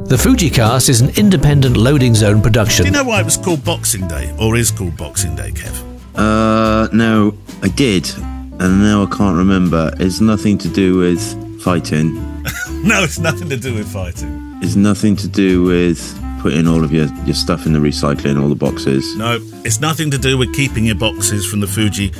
The Fujicast is an independent loading zone production. Do you know why it was called Boxing Day, or is called Boxing Day, Kev? Uh, no, I did, and now I can't remember. It's nothing to do with fighting. no, it's nothing to do with fighting. It's nothing to do with putting all of your, your stuff in the recycling, all the boxes. No, it's nothing to do with keeping your boxes from the Fuji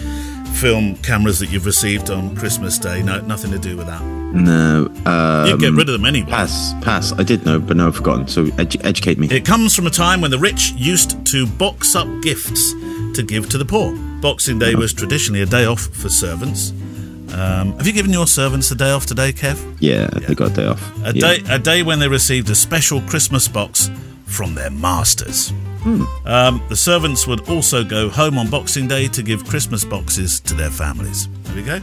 film cameras that you've received on Christmas Day. No, nothing to do with that. No. Um, you get rid of them anyway. Pass, pass. I did know, but now I've forgotten. So edu- educate me. It comes from a time when the rich used to box up gifts to give to the poor. Boxing Day was traditionally a day off for servants. Um, have you given your servants a day off today, Kev? Yeah, yeah. they got a day off. A yeah. day, a day when they received a special Christmas box from their masters. Hmm. Um, the servants would also go home on Boxing Day to give Christmas boxes to their families. There we go.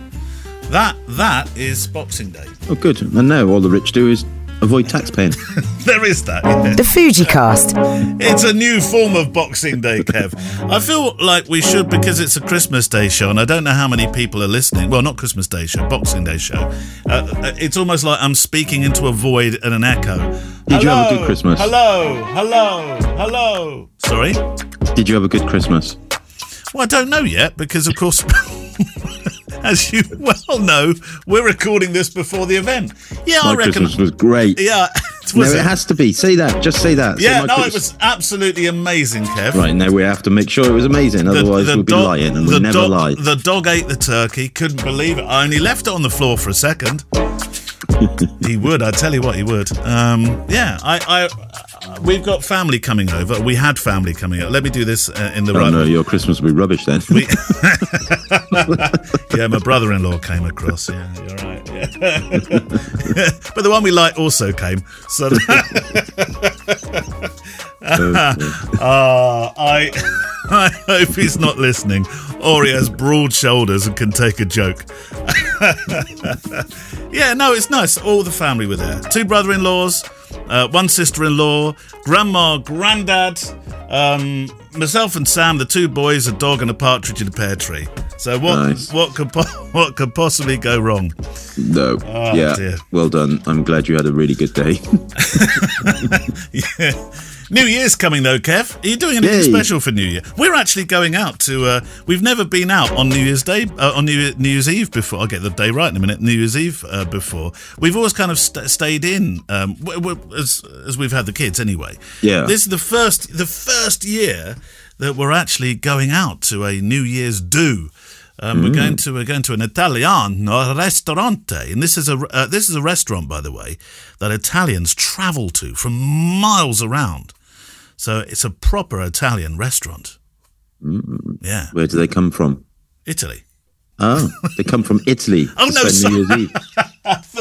That that is Boxing Day. Oh, good. And now all the rich do is avoid tax paying. there is that. Yeah. The Fujicast. It's a new form of Boxing Day, Kev. I feel like we should because it's a Christmas Day show, and I don't know how many people are listening. Well, not Christmas Day show, Boxing Day show. Uh, it's almost like I'm speaking into a void and an echo. Did hello, you have a good Christmas? Hello, hello, hello. Sorry. Did you have a good Christmas? Well, I don't know yet because, of course. as you well know, we're recording this before the event. Yeah, My I reckon. Christmas was great. Yeah. no, it, it has to be. Say that. Just say that. Yeah, say no, Christmas. it was absolutely amazing, Kev. Right, now we have to make sure it was amazing. Otherwise, we'll be lying and we never dog, lie. The dog ate the turkey. Couldn't believe it. I only left it on the floor for a second. he would. I tell you what, he would. Um, yeah, I, I, we've got family coming over. We had family coming over. Let me do this uh, in the oh, right. No, your Christmas will be rubbish then. We, yeah, my brother-in-law came across. Yeah, you're right. Yeah. but the one we like also came. So. Uh, I I hope he's not listening, or he has broad shoulders and can take a joke. yeah, no, it's nice. All the family were there. Two brother-in-laws, uh, one sister-in-law, grandma, granddad, um, myself and Sam, the two boys, a dog, and a partridge in a pear tree. So what nice. what could po- what could possibly go wrong? No. Oh, yeah. Dear. Well done. I'm glad you had a really good day. yeah. New Year's coming though, Kev. Are you doing anything Yay. special for New Year? We're actually going out to. Uh, we've never been out on New Year's Day, uh, on New, New, Year's Eve before. I'll get the day right in a minute. New Year's Eve uh, before. We've always kind of st- stayed in, um, w- w- as as we've had the kids anyway. Yeah. This is the first the first year that we're actually going out to a New Year's do. Um, We're going to we're going to an Italiano ristorante, and this is a uh, this is a restaurant, by the way, that Italians travel to from miles around. So it's a proper Italian restaurant. Mm. Yeah, Where do they come from? Italy. Oh, they come from Italy. Oh, no, New Year's Eve.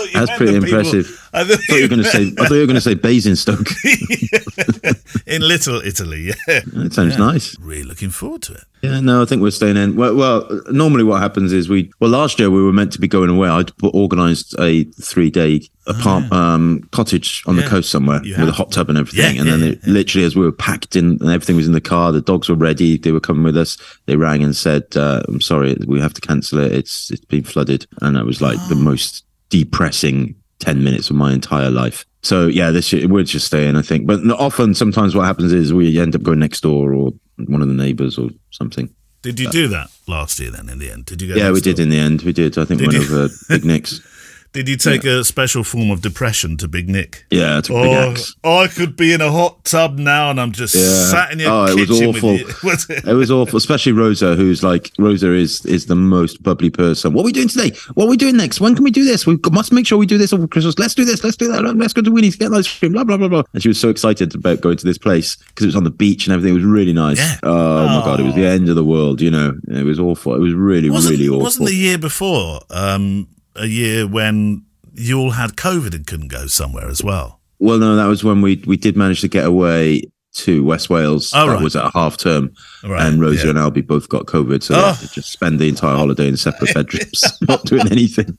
I thought you That's pretty the people- impressive. I I thought you were going to say. I thought you were going to say Basingstoke. in Little Italy. Yeah, That sounds nice. really looking forward to it. Yeah, no, I think we're staying in. Well, well, normally what happens is we. Well, last year we were meant to be going away. I'd organised a three-day apart um, cottage on Oh, Yeah. the coast somewhere You with a hot tub and everything. Yeah, and then yeah, literally, as we were packed in and everything was in the car, the dogs were ready. They were coming with us. They rang and said, uh, "I'm sorry, we have to cancel it. It's it's been flooded." And it was like the most depressing ten minutes of my entire life. So yeah, this year we're just staying, I think. But often, sometimes what happens is we end up going next door or one of the neighbours or something. Did you do that last year? Then in the end, did you go? Yeah, we did in the end. We did. I think Did we went you? over uh, Big Nick's. Did you take a special form of depression to Big Nick? Yeah, I took Big Oh, Axe. I could be in a hot tub now, and I'm just Yeah. sat in your Oh, it was kitchen awful. with you. Was it? It was awful, especially Rosa, who's like Rosa is is the most bubbly person. What are we doing today? What are we doing next? When can we do this? We must make sure we do this over Christmas. Let's do this. Let's do that. Let's go to Winnie's get ice cream. Blah blah blah blah. And she was so excited about going to this place because it was on the beach and everything. It was really nice. Yeah. Oh, my god, it was the end of the world. You know, it was awful. It was really wasn't, really awful. wasn't the year before um, a year when you all had COVID and couldn't go somewhere as well? Well, no, that was when we we did manage to get away to West Wales. Oh, that right. was at a half term, Right, and Rosa yeah. and Albie both got COVID, so Oh. they had to just spend the entire holiday in separate bedrooms, not doing anything.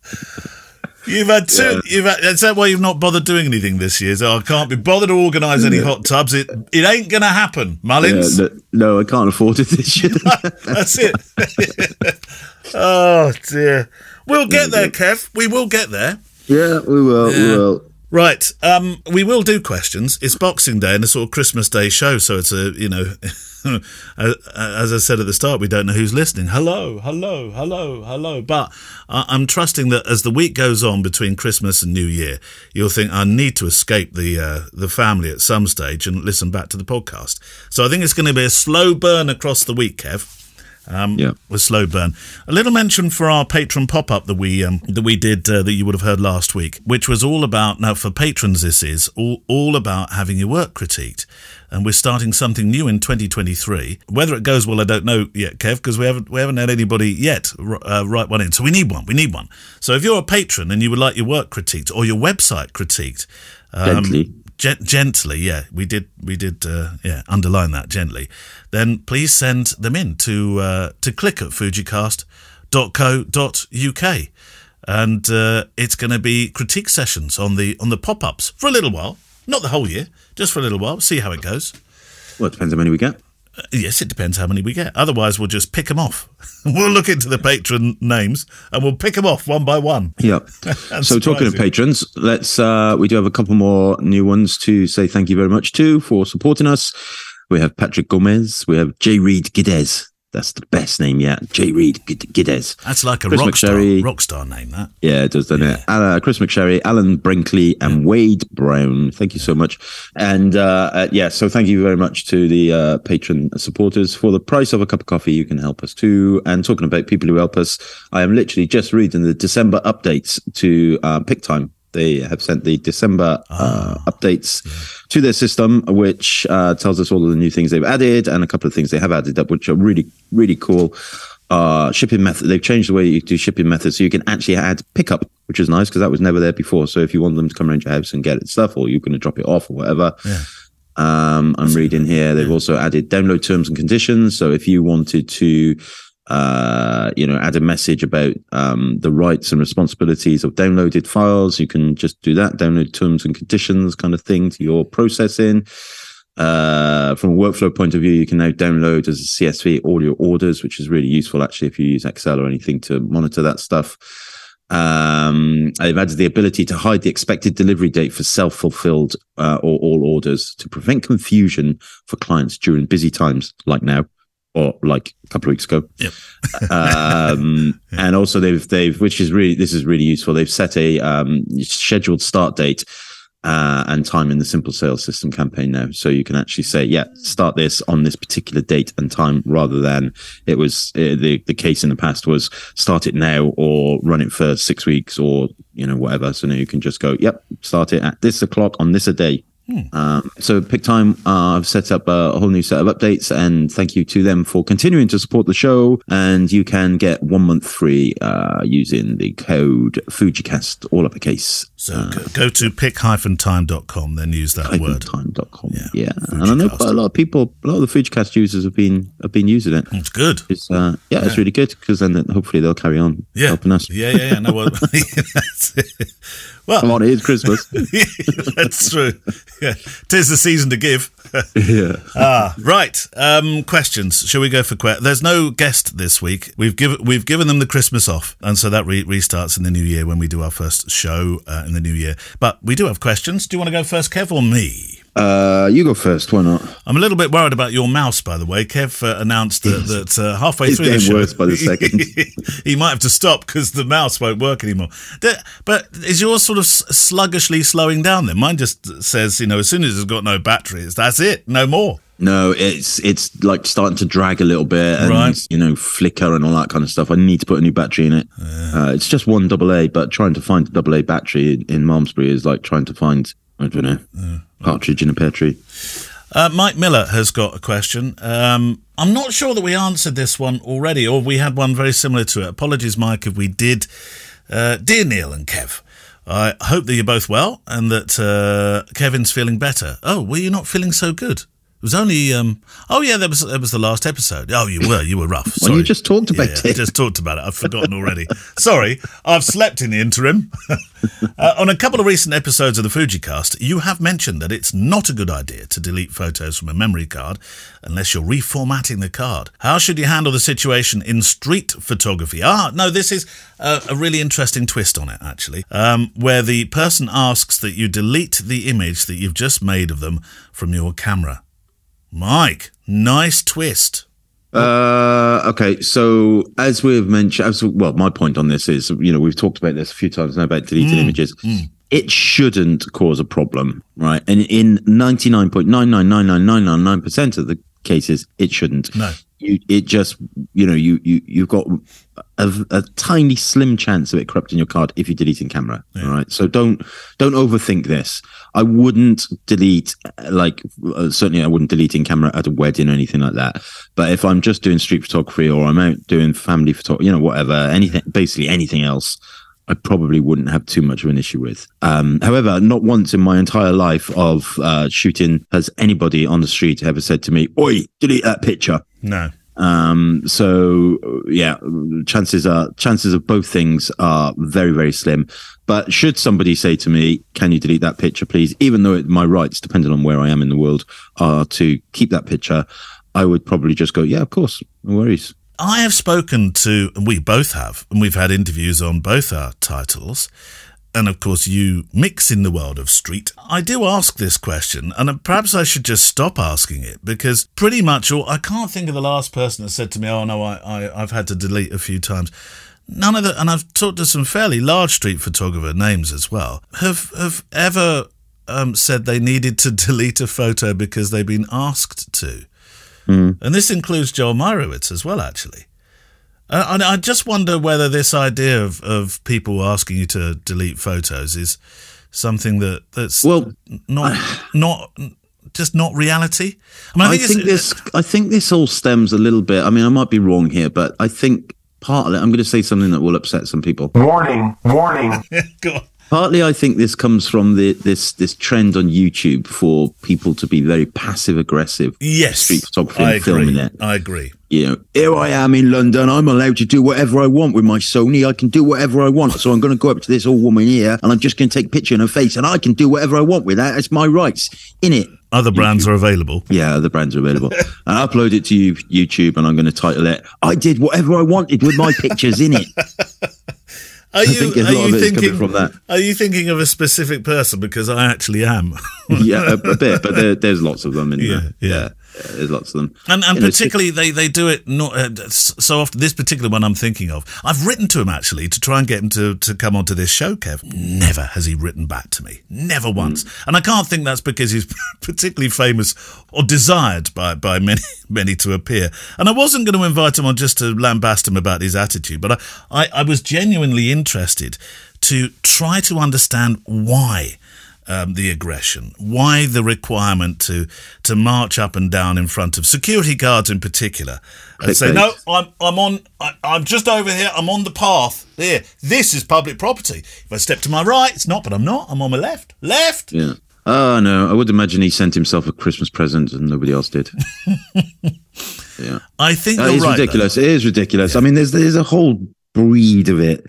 You've had two. You've had, is that why you've not bothered doing anything this year? So oh, I can't be bothered to organise any hot tubs. It it ain't gonna happen, Mullins. Yeah, no, no, I can't afford it this year. That's it. oh dear. We'll get there, Kev. We will get there. yeah, we will, we will. Right. Um, we will do questions. It's Boxing Day and a sort of Christmas Day show, so it's a you know, as I said at the start, we don't know who's listening. Hello, hello, hello, hello. But I'm trusting that as the week goes on between Christmas and New Year, you'll think I need to escape the uh, the family at some stage and listen back to the podcast. So I think it's going to be a slow burn across the week, Kev. Um, Yeah. with slow burn. A little mention for our patron pop up that we um, that we did uh, that you would have heard last week, which was all about now for patrons. This is all all about having your work critiqued, and we're starting something new in 2023. Whether it goes well, I don't know yet, Kev, because we haven't we haven't had anybody yet uh, write one in. So we need one. We need one. So if you're a patron and you would like your work critiqued or your website critiqued, um, Gently. Gen- gently, yeah, we did, we did, uh, yeah, underline that gently. Then please send them in to uh, to click at fujicast.co.uk, and uh, it's going to be critique sessions on the on the pop ups for a little while, not the whole year, just for a little while. See how it goes. Well, it depends how many we get. Uh, yes, it depends how many we get. Otherwise, we'll just pick them off. we'll look into the patron names and we'll pick them off one by one. Yep. So talking of patrons, let's uh we do have a couple more new ones to say thank you very much to for supporting us. We have Patrick Gomez, we have J. Reed Gidez. That's the best name yet. J. Reed Gid- Gidez. That's like a Chris rock star, rock star name. That Yeah, it does, doesn't it? Uh, Chris McSherry, Alan Brinkley, and Wade Brown. Thank you so much. And uh, uh, yeah, so thank you very much to the uh, patron supporters. For the price of a cup of coffee, you can help us too. And talking about people who help us, I am literally just reading the December updates to uh, Pic-Time. They have sent the December uh, updates to their system, which uh, tells us all of the new things they've added and a couple of things they have added up, which are really, really cool uh, shipping method. They've changed the way you do shipping methods, so you can actually add pickup, which is nice because that was never there before. So if you want them to come around your house and get it stuff, or you're going to drop it off or whatever. Um, I'm reading here. They've also added download terms and conditions. So if you wanted to, uh, you know, add a message about um, the rights and responsibilities of downloaded files, you can just do that. Download terms and conditions, kind of thing, to your processing. Uh, from a workflow point of view, you can now download as a CSV all your orders, which is really useful actually if you use Excel or anything to monitor that stuff. Um, they've added the ability to hide the expected delivery date for self-fulfilled uh, or all orders to prevent confusion for clients during busy times like now or like a couple of weeks ago. Yep. um, and also they've they've which is really this is really useful. They've set a um, scheduled start date uh, and time in the simple sales system campaign now, so you can actually say, yeah, start this on this particular date and time, rather than it was uh, the the case in the past was start it now or run it for six weeks or you know whatever. So now you can just go, yep, start it at this o'clock on this a day. Um, so Pic-Time, uh, I've set up a, a whole new set of updates and thank you to them for continuing to support the show. And you can get one month free, uh, using the code FujiCast, all uppercase. So go, go to pic-time.com, then use that word. Time.com. Yeah. Yeah. And I know quite a lot of people, a lot of the FujiCast users have been, have been using it. It's good. It's, uh, yeah, it's really good because then hopefully they'll carry on Yeah. helping us. Yeah, yeah, yeah. No, well, that's it. Well, Come on, it is Christmas. that's true. Yeah. Tis the season to give. yeah. ah, right. Um, questions. Shall we go for que- There's no guest this week. We've given we've given them the Christmas off, and so that re- restarts in the new year when we do our first show uh, in the new year. But we do have questions. Do you want to go first, Kev, or me? Uh, you go first. Why not? I'm a little bit worried about your mouse, by the way. Kev uh, announced that, that uh, halfway It's through the getting show, worse by the second. he might have to stop because the mouse won't work anymore. But is yours sort of sluggishly slowing down? Then mine just says, you know, as soon as it's got no batteries, that's it, no more. No, it's it's like starting to drag a little bit and Right. you know flicker and all that kind of stuff. I need to put a new battery in it. Uh, it's just one double A, but trying to find a double A battery in, in Malmesbury is like trying to find I don't know partridge in a pear tree. Uh, Mike Miller has got a question. Um, I'm not sure that we answered this one already, or we had one very similar to it. Apologies, Mike, if we did. Uh, dear Neil and Kev, I hope that you're both well and that uh, Kevin's feeling better. Oh, were you not feeling so good? It was only um oh yeah that was that was the last episode. Oh you were you were rough. Well, you just talked about yeah, I just talked about it. I've forgotten already. Sorry, I've slept in the interim. uh, on a couple of recent episodes of the FujiCast, you have mentioned that it's not a good idea to delete photos from a memory card unless you're reformatting the card. How should you handle the situation in street photography? Ah, no, this is a, a really interesting twist on it, actually, um, where the person asks that you delete the image that you've just made of them from your camera. Mike, nice twist. Uh, okay, so as we've mentioned, as, well, my point on this is, you know, we've talked about this a few times now about deleted images. It shouldn't cause a problem, right? And in 99.9999999% of the cases, it shouldn't. No. You, it just, you know, you, you, you've got a, a tiny slim chance of it corrupting your card if you delete in camera. All right. So don't, don't overthink this. I wouldn't delete, like, uh, certainly I wouldn't delete in camera at a wedding or anything like that. But if I'm just doing street photography or I'm out doing family photography, you know, whatever, anything, basically anything else, I probably wouldn't have too much of an issue with. Um, however, not once in my entire life of uh, shooting has anybody on the street ever said to me, "Oi, delete that picture." No. Um, so yeah, chances are chances of both things are very very slim. But should somebody say to me, "Can you delete that picture, please?" Even though it, my rights, depending on where I am in the world, are to keep that picture, I would probably just go, "Yeah, of course, no worries." I have spoken to, and we both have, and we've had interviews on both our titles. And of course, you mix in the world of street. I do ask this question, and perhaps I should just stop asking it because pretty much all I can't think of the last person that said to me, "Oh no, I, I I've had to delete a few times." None of the, and I've talked to some fairly large street photographer names as well, have have ever um, said they needed to delete a photo because they've been asked to. And this includes Joel Meyerowitz as well, actually. Uh, and I just wonder whether this idea of, of people asking you to delete photos is something that that's Well, not not just not reality. I mean, I I think, think this. I think this all stems a little bit. I mean, I might be wrong here, but I think partly I'm going to say something that will upset some people. Warning, warning. Go on. Partly, I think this comes from the this this trend on YouTube for people to be very passive aggressive. yes, street photography I and filming agree. it. I agree. You know, here I am in London. I'm allowed to do whatever I want with my Sony. I can do whatever I want. So I'm going to go up to this old woman here, and I'm just going to take a picture in her face, and I can do whatever I want with that. It's my rights in it. Other brands are available. Yeah, the brands are available. I upload it to you, YouTube, and I'm going to title it "I did whatever I wanted with my pictures in it." Are you, are you of it is thinking from that. Are you thinking of a specific person? Because I actually am. yeah, a, a bit, but there, there's lots of them in Yeah, there. yeah. Yeah, there's lots of them. And, and You know, particularly, they, they do it not uh, so often. This particular one I'm thinking of, I've written to him actually to try and get him to, to come onto this show, Kev. Never has he written back to me. Never once. And I can't think that's because he's particularly famous or desired by, by many many to appear. And I wasn't going to invite him on just to lambast him about his attitude, but I, I, I was genuinely interested to try to understand why um, the aggression? Why the requirement to to march up and down in front of security guards in particular and say, Clickbait. "No, I'm I'm on. I, I'm just over here. I'm on the path. There, this is public property. If I step to my right, it's not, but I'm not. I'm on my left. Left. Yeah. Oh no, I would imagine he sent himself a Christmas present and nobody else did. yeah. I think Uh, it's right. though. ridiculous. It is ridiculous. I mean, there's there's a whole breed of it,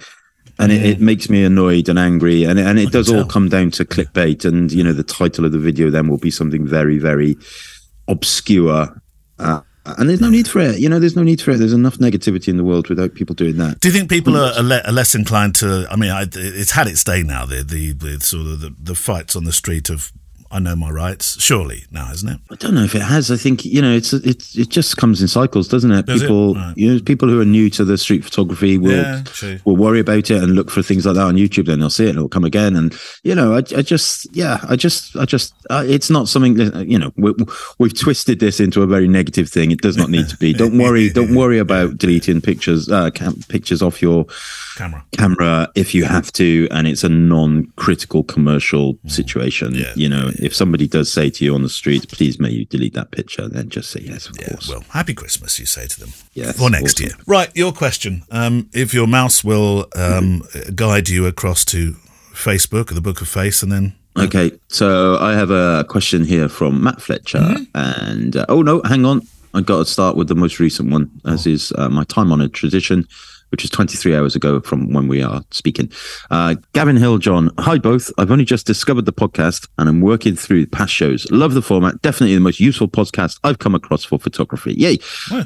and it, it makes me annoyed and angry, and and it does all tell. come down to clickbait, and you know the title of the video then will be something very very obscure. Uh, and there's no need for it. You know, there's no need for it. There's enough negativity in the world without people doing that. Do you think people are, are, le- are less inclined to? I mean, I, it's had its day now. The, the the sort of the, the fights on the street of I know my rights. Surely now, isn't it? I don't know if it has. I think you know, it's it it just comes in cycles, doesn't it? Does it? people, Right. you know, people who are new to the street photography will Yeah, will worry about it and look for things like that on YouTube. Then they'll see it and it'll come again. And you know, I, I just, yeah, I just, I just, uh, it's not something that you know we, we've twisted this into a very negative thing. It does not need to be. Don't worry. don't worry about deleting pictures, uh, cam- pictures off your Camera. camera if you have to and it's a non-critical commercial situation Mm. Yeah. you know if somebody does say to you on the street please may you delete that picture then just say yes of Yeah, course well, happy Christmas, you say to them. Yes, For next awesome. year. Right, your question. Um, if your mouse will um, guide you across to Facebook or the Book of Face and then Okay, so I have a question here from Matt Fletcher, Mm-hmm. and uh, oh no, hang on, I've got to start with the most recent one, as Oh. is uh, my time-honored tradition, which is 23 hours ago from when we are speaking. Uh, Gavin Hill, John, hi both. I've only just discovered the podcast, and I'm working through past shows. Love the format. Definitely the most useful podcast I've come across for photography. Yay!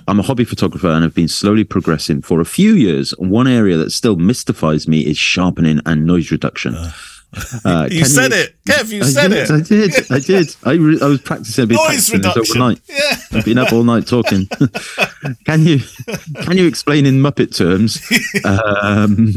I'm a hobby photographer and have been slowly progressing for a few years. One area that still mystifies me is sharpening and noise reduction. Uh, You can said it. Kev, you I said did, it. I did. I did. I, re- I was practicing. Noise practicing this reduction. overnight. Yeah. I've been up all night talking. can you can you explain in Muppet terms um,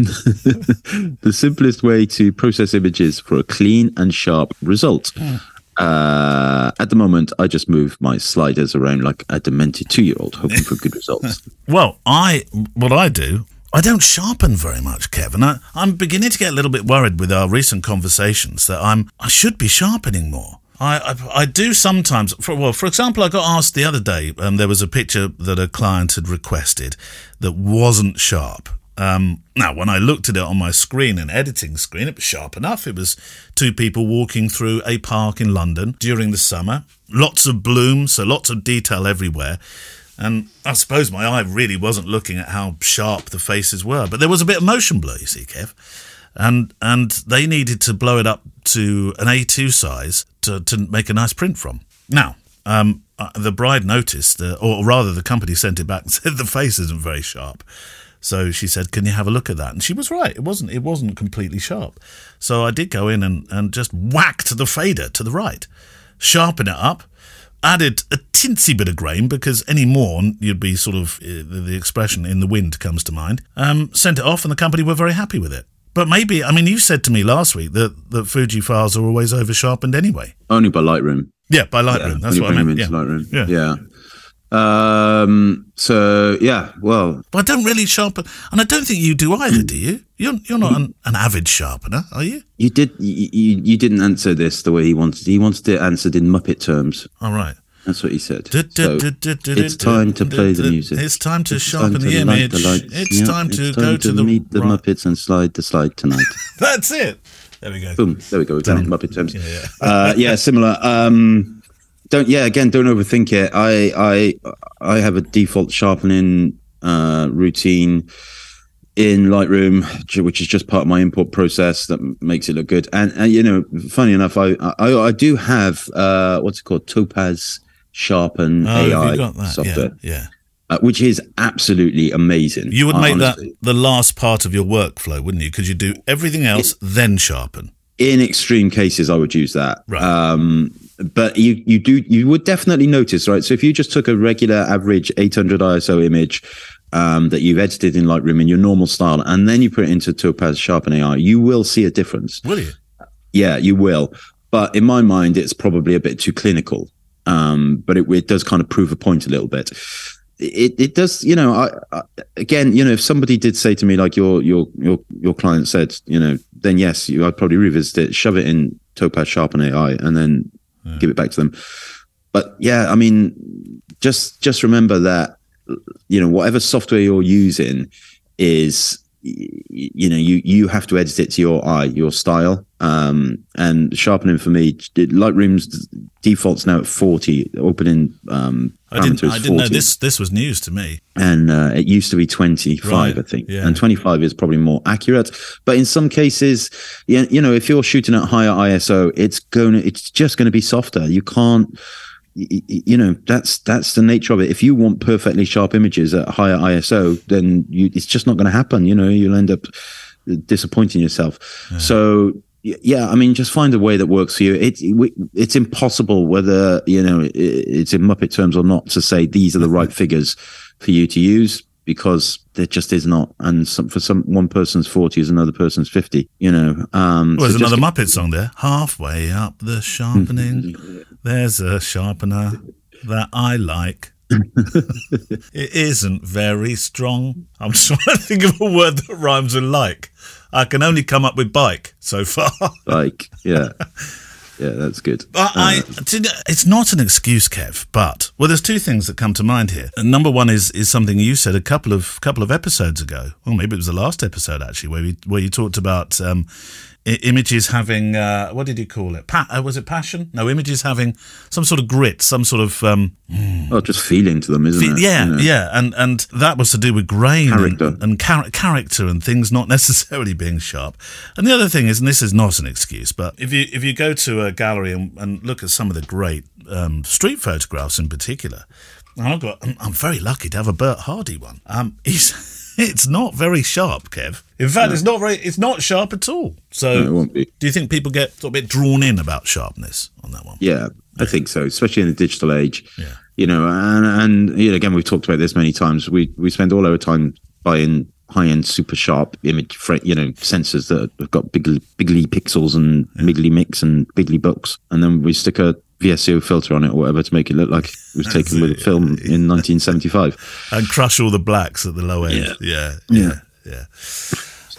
the simplest way to process images for a clean and sharp result? Hmm. Uh, at the moment, I just move my sliders around like a demented two-year-old, hoping for good results. Well, I what I do, I don't sharpen very much, Kevin. I, I'm beginning to get a little bit worried with our recent conversations that I'm I should be sharpening more. I, I, I do sometimes. For, well, for example, I got asked the other day. Um, there was a picture that a client had requested that wasn't sharp. Um, now, when I looked at it on my screen, an editing screen, it was sharp enough. It was two people walking through a park in London during the summer. Lots of bloom, so lots of detail everywhere. And I suppose my eye really wasn't looking at how sharp the faces were, but there was a bit of motion blur, you see, Kev. And and they needed to blow it up to an A2 size to, to make a nice print from. Now, um, uh, the bride noticed, uh, or rather, the company sent it back and said the face isn't very sharp. So she said, "Can you have a look at that?" And she was right; it wasn't. It wasn't completely sharp. So I did go in and, and just whacked the fader to the right, sharpen it up, added a tinsy bit of grain because any more you'd be sort of uh, the, expression "in the wind" comes to mind. Um, sent it off, and the company were very happy with it. But maybe, I mean, you said to me last week that that Fuji files are always over sharpened anyway. Only by Lightroom. Yeah, by Lightroom. That's what I meant. Yeah. Lightroom. Yeah. yeah. Um. So yeah. Well, But I don't really sharpen, and I don't think you do either, do you? You're you're not an, an avid sharpener, are you? you did. You, you you didn't answer this the way he wanted. He wanted it answered in Muppet terms. All right. That's what he said. So, it's time to play the music. It's time to It's sharpen time the to light image. the. It's Yeah, time to it's go time to the meet the right- Muppets and slide the slide tonight. That's it. There we go. Boom. There we go. We've done it in Muppet terms. Yeah, yeah. Uh, yeah, similar. Um, don't. Yeah. Again, don't overthink it. I I I have a default sharpening uh, routine in Lightroom, which is just part of my import process that makes it look good. And, and you know, funny enough, I I, I do have uh, what's it called, Topaz Sharpen Oh, AI you got that? software, Yeah, yeah. uh, which is absolutely amazing. You would make honestly- that the last part of your workflow, wouldn't you? Because you do everything else, then sharpen. in extreme cases i would use that Right. um but you you do you would definitely notice right? So if you just took a regular average 800 iso image um, that you've edited in lightroom in your normal style and then you put it into topaz sharpen ai you will see a difference. Will you? yeah you will. But in my mind it's probably a bit too clinical. Um but it, it does kind of prove a point a little bit. It, it does you know I, I again you know if somebody did say to me like your your your your client said you know then yes you i'd probably revisit it shove it in topaz sharpen ai and then give it back to them. But yeah i mean just just remember that you know whatever software you're using is you know you you have to edit it to your eye your style um and sharpening for me lightroom's defaults now at 40 opening um I didn't. I didn't know this. This was news to me. and uh, it used to be 25 Right, i think yeah. and 25 is probably more accurate but in some cases you you know if you're shooting at higher iso it's going to it's just going to be softer you can't you know that's that's the nature of it. If you want perfectly sharp images at higher iso then you it's just not going to happen you know you'll end up uh, disappointing yourself. So yeah i mean just find a way that works for you. It, it it's impossible whether you know it, it's in muppet terms or not to say these are the right figures for you to use because there just is not and some, for some one person's 40 is another person's 50 you know um Well, there's so another Muppet song there. Halfway up the sharpening, there's a sharpener that I like. it isn't very strong. I'm trying to think of a word that rhymes with like. I can only come up with bike so far. like yeah yeah that's good But I, it's not an excuse, Kev. But well, there's two things that come to mind here. And number one is is something you said a couple of couple of episodes ago. Well, maybe it was the last episode actually, where we where you talked about um, images having uh, what did you call it? Pa- uh, was it passion? No, images having some sort of grit, some sort of um, Oh, just feeling to them, isn't fe- it? yeah, You know? yeah, and and that was to do with grain Character. and, and char- character and things not necessarily being sharp. And the other thing is, and this is not an excuse, but if you if you go to a gallery and, and look at some of the great um, street photographs in particular, I've got I'm, I'm very lucky to have a Bert Hardy one. Um, he's it's not very sharp, Kev. In fact, it's not very it's not sharp at all. So No, it won't be. do you think people get sort of a bit drawn in about sharpness on that one? Yeah, I think so, especially in the digital age. Yeah. You know, and and you know, again, we've talked about this many times. We we spend all our time buying high end, super sharp image, you know, sensors that have got big, bigly pixels and bigly mix and bigly books, and then we stick a VSCO filter on it or whatever to make it look like it was taken with a film in 1975. and crush all the blacks at the low end. Yeah, yeah, yeah.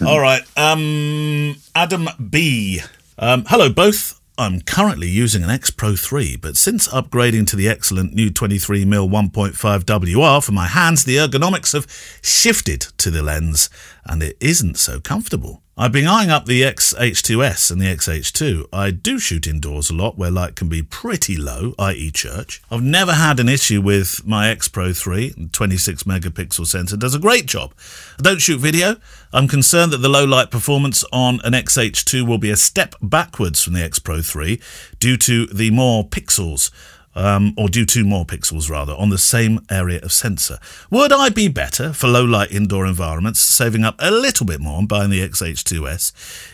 All right, um, Adam B. Um, hello, both. I'm currently using an X Pro 3, but since upgrading to the excellent new 23mm 1.5 WR for my hands, the ergonomics have shifted to the lens, and it isn't so comfortable. I've been eyeing up the XH2S and the XH2. I do shoot indoors a lot where light can be pretty low, i.e. church. I've never had an issue with my X Pro 3. 26 megapixel sensor does a great job. I don't shoot video. I'm concerned that the low light performance on an XH2 will be a step backwards from the X Pro 3 due to the more pixels um, or do two more pixels rather, on the same area of sensor. Would I be better for low light indoor environments, saving up a little bit more and buying the XH2S?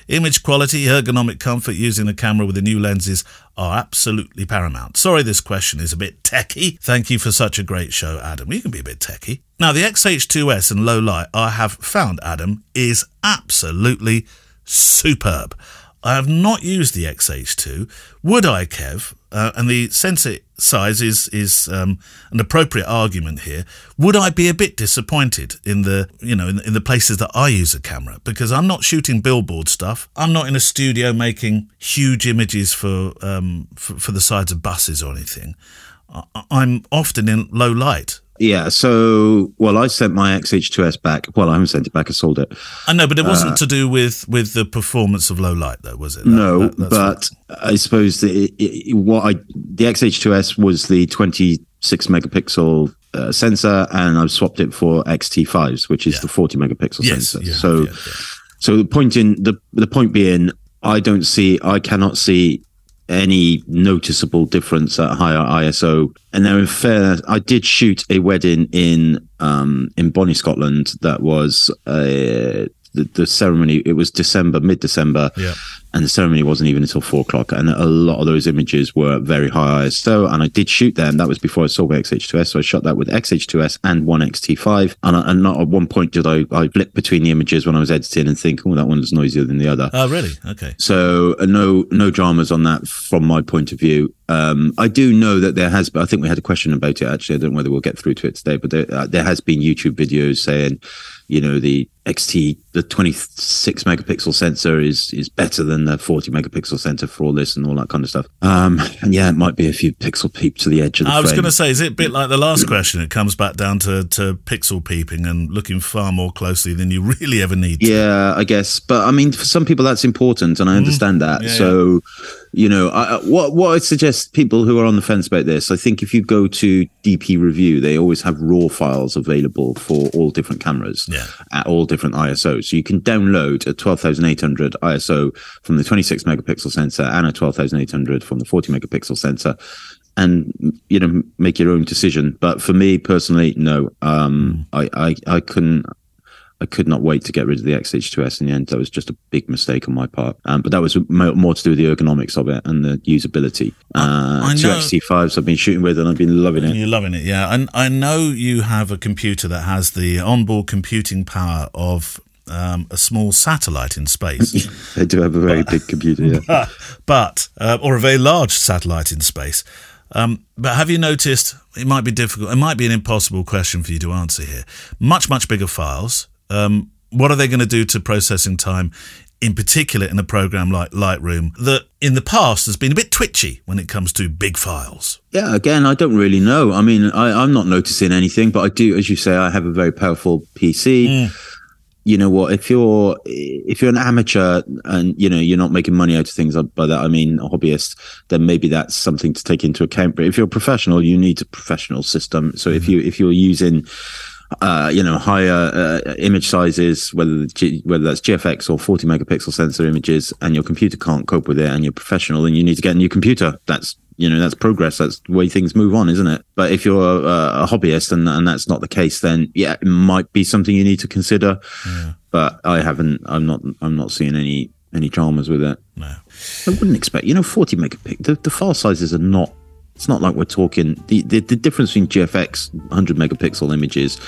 Image quality, ergonomic comfort using the camera with the new lenses are absolutely paramount. Sorry, this question is a bit techie. Thank you for such a great show, Adam. You can be a bit techie. Now, the XH2S and low light, I have found, Adam, is absolutely superb. I have not used the XH2. Would I, Kev? Uh, and the sensor size is is um, an appropriate argument here. Would I be a bit disappointed in the you know in, in the places that I use a camera because I'm not shooting billboard stuff. I'm not in a studio making huge images for um, for, for the sides of buses or anything. I, I'm often in low light. Yeah. So, well, I sent my XH2S back. Well, I haven't sent it back. I sold it. I know, but it wasn't to do with with the performance of low light, though, was it? That- no, that- that's what- but I suppose the, it, what I the XH2S was the 26 megapixel uh, sensor, and I've swapped it for XT5s, which is Yeah. the 40 megapixel Yes, sensor. have, so, yeah, yeah. so the point in the the point being, I don't see, I cannot see any noticeable difference at higher ISO. And now, in fair, I did shoot a wedding in um, in Bonnie, Scotland. That was uh, the, the ceremony. It was December, mid December, Yeah. and the ceremony wasn't even until four o'clock. And a lot of those images were very high ISO, and I did shoot them. That was before I saw my XH2S, so I shot that with XH2S and one XT5. And, I, and not at one point did I I flip between the images when I was editing and think, oh, that one's noisier than the other. Oh, really? Okay. So uh, no no dramas on that from my point of view. Um, I do know that there has. I think we had a question about it actually. I don't know whether we'll get through to it today, but there, uh, there has been YouTube videos saying, you know, the XT the 26 megapixel sensor is is better than the 40 megapixel sensor for all this and all that kind of stuff. Um, and yeah, it might be a few pixel peep to the edge of the I was going to say, is it a bit like the last question? It comes back down to, to pixel peeping and looking far more closely than you really ever need to. Yeah, I guess, but I mean, for some people that's important, and I understand that. Mm-hmm. Yeah, so, you know, I, I- what what I suggest people who are on the fence about this, I think if you go to DP Review, they always have raw files available for all different cameras Yeah. At all different ISOs. So you can download a twelve thousand eight hundred ISO from the twenty six megapixel sensor and a twelve thousand eight hundred from the forty megapixel sensor. And you know, make your own decision. But for me personally, no. Um, Mm. I, I I couldn't I could not wait to get rid of the XH2S in the end. That was just a big mistake on my part. Um, but that was mo- more to do with the ergonomics of it and the usability. Uh, I two know- XT5s I've been shooting with and I've been loving it. You're loving it, yeah. And I know you have a computer that has the onboard computing power of um, a small satellite in space. They do have a very big computer. Yeah. but uh, or a very large satellite in space. Um, but have you noticed? It might be difficult. It might be an impossible question for you to answer here. Much much bigger files. Um, what are they going to do to processing time? In particular, in a program like Lightroom, that in the past has been a bit twitchy when it comes to big files. Yeah, again, I don't really know. I mean, I, I'm not noticing anything, but I do, as you say, I have a very powerful PC. you know what? If you're if you're an amateur and you know you're not making money out of things by that I mean a hobbyist, then maybe that's something to take into account. But if you're a professional, you need a professional system. So if you if you're using uh, you know, higher uh, image sizes, whether G, whether that's GFX or 40 megapixel sensor images, and your computer can't cope with it, and you're professional, then you need to get a new computer. That's you know that's progress. That's the way things move on, isn't it? But if you're a, a hobbyist and and that's not the case, then yeah, it might be something you need to consider. Yeah. But I haven't. I'm not. I'm not seeing any any dramas with it. No, I wouldn't expect. You know, 40 megapixel. The, the file sizes are not it's not like we're talking the, the, the difference between GFX 100 megapixel images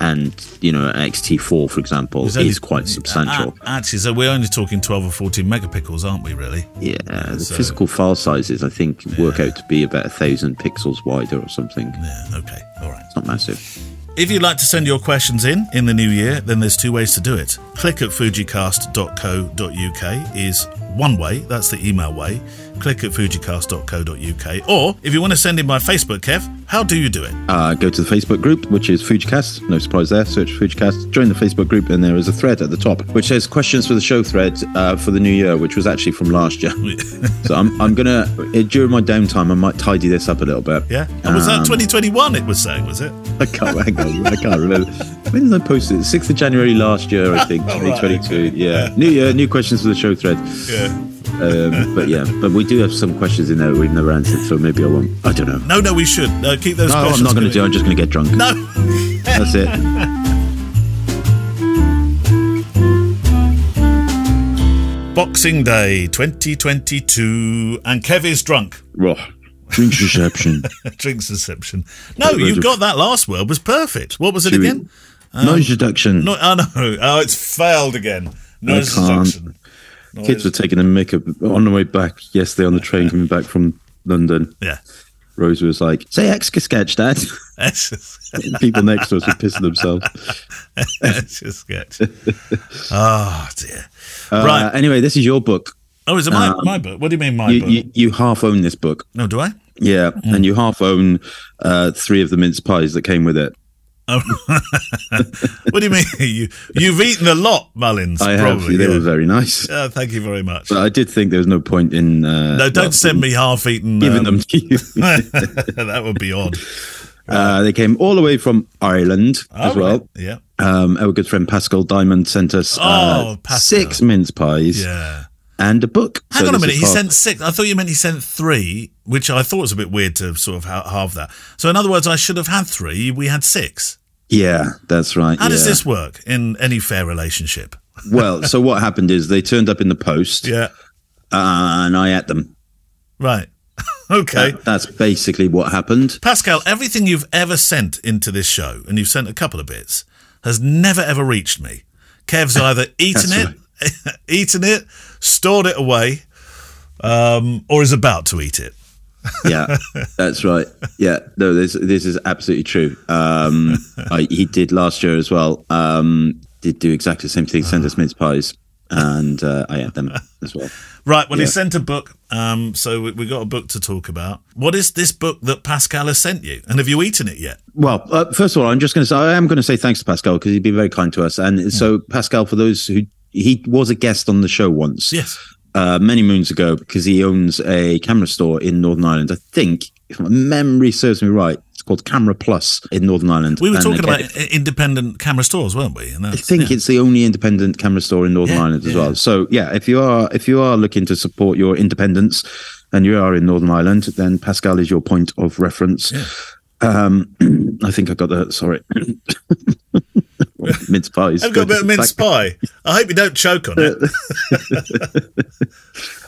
and you know XT4 for example is, is quite substantial. Uh, actually, so we're only talking 12 or 14 megapixels, aren't we? Really? Yeah. The so, physical file sizes I think yeah. work out to be about a thousand pixels wider or something. Yeah. Okay. All right. It's not massive. If you'd like to send your questions in in the new year, then there's two ways to do it. Click at fujicast.co.uk is one way, that's the email way click at fujicast.co.uk. Or if you want to send in my Facebook, Kev, how do you do it? Uh, go to the Facebook group, which is Fujicast. No surprise there. Search Fujicast. Join the Facebook group, and there is a thread at the top which says questions for the show thread uh, for the new year, which was actually from last year. so I'm, I'm gonna during my downtime, I might tidy this up a little bit. Yeah. And was um, that 2021? It was saying, was it? I can't. Hang on. I can't remember. When did I post it? Sixth of January last year, I think. 2022. Right, okay. yeah. yeah. New year, new questions for the show thread. Yeah. Um, but yeah, but we do have some questions in there we've never answered, so maybe I won't. I don't know. No, no, we should uh, keep those. No, I'm not going to do. I'm just going to get drunk. No, that's it. Boxing Day 2022, and Kev is drunk. Drinks reception. drinks reception. No, you got that last word was perfect. What was it Should again? Um, noise reduction. No, oh no, oh it's failed again. Noise reduction. Kids were taking a makeup on the way back yesterday on the train coming back from London. Yeah. Rose was like, "Say extra sketch, Dad." People next to us were pissing themselves. extra sketch. oh dear. Uh, right. Anyway, this is your book. Oh, is it my, um, my book? What do you mean my you, book? You, you half own this book. No, do I? Yeah, mm. and you half own uh, three of the mince pies that came with it. Oh. what do you mean? You you've eaten a lot, Mullins. I probably, have. They yeah. were very nice. Thank you very much. But I did think there was no point in. Uh, no, don't send me half-eaten. Giving um, them to you. that would be odd. Uh, they came all the way from Ireland as well. Right. Yeah. Um, our good friend Pascal Diamond sent us uh, oh, six mince pies. Yeah and a book. Hang so on a minute. He sent six. I thought you meant he sent three, which I thought was a bit weird to sort of halve that. So, in other words, I should have had three. We had six. Yeah, that's right. How yeah. does this work in any fair relationship? well, so what happened is they turned up in the post. Yeah. and I ate them. Right. okay. That, that's basically what happened. Pascal, everything you've ever sent into this show, and you've sent a couple of bits, has never ever reached me. Kev's either eaten it, right. eaten it, stored it away, um, or is about to eat it yeah, that's right. Yeah, no, this this is absolutely true. Um, I, he did last year as well. Um, did do exactly the same thing. Sent us mince pies, and uh, I ate them as well. Right. Well, yeah. he sent a book. Um, so we, we, got a book to talk about. What is this book that Pascal has sent you, and have you eaten it yet? Well, uh, first of all, I'm just going to say I am going to say thanks to Pascal because he's been very kind to us. And yeah. so, Pascal, for those who he was a guest on the show once. Yes uh, many moons ago because he owns a camera store in Northern Ireland. I think, if my memory serves me right, it's called Camera Plus in Northern Ireland. We were and talking again, about independent camera stores, weren't we? I think yeah. it's the only independent camera store in Northern yeah, Ireland as yeah. well. So yeah, if you are if you are looking to support your independence and you are in Northern Ireland, then Pascal is your point of reference. Um, I think I got that. Sorry. mince pies. I've got a bit of mince pie. I hope you don't choke on it.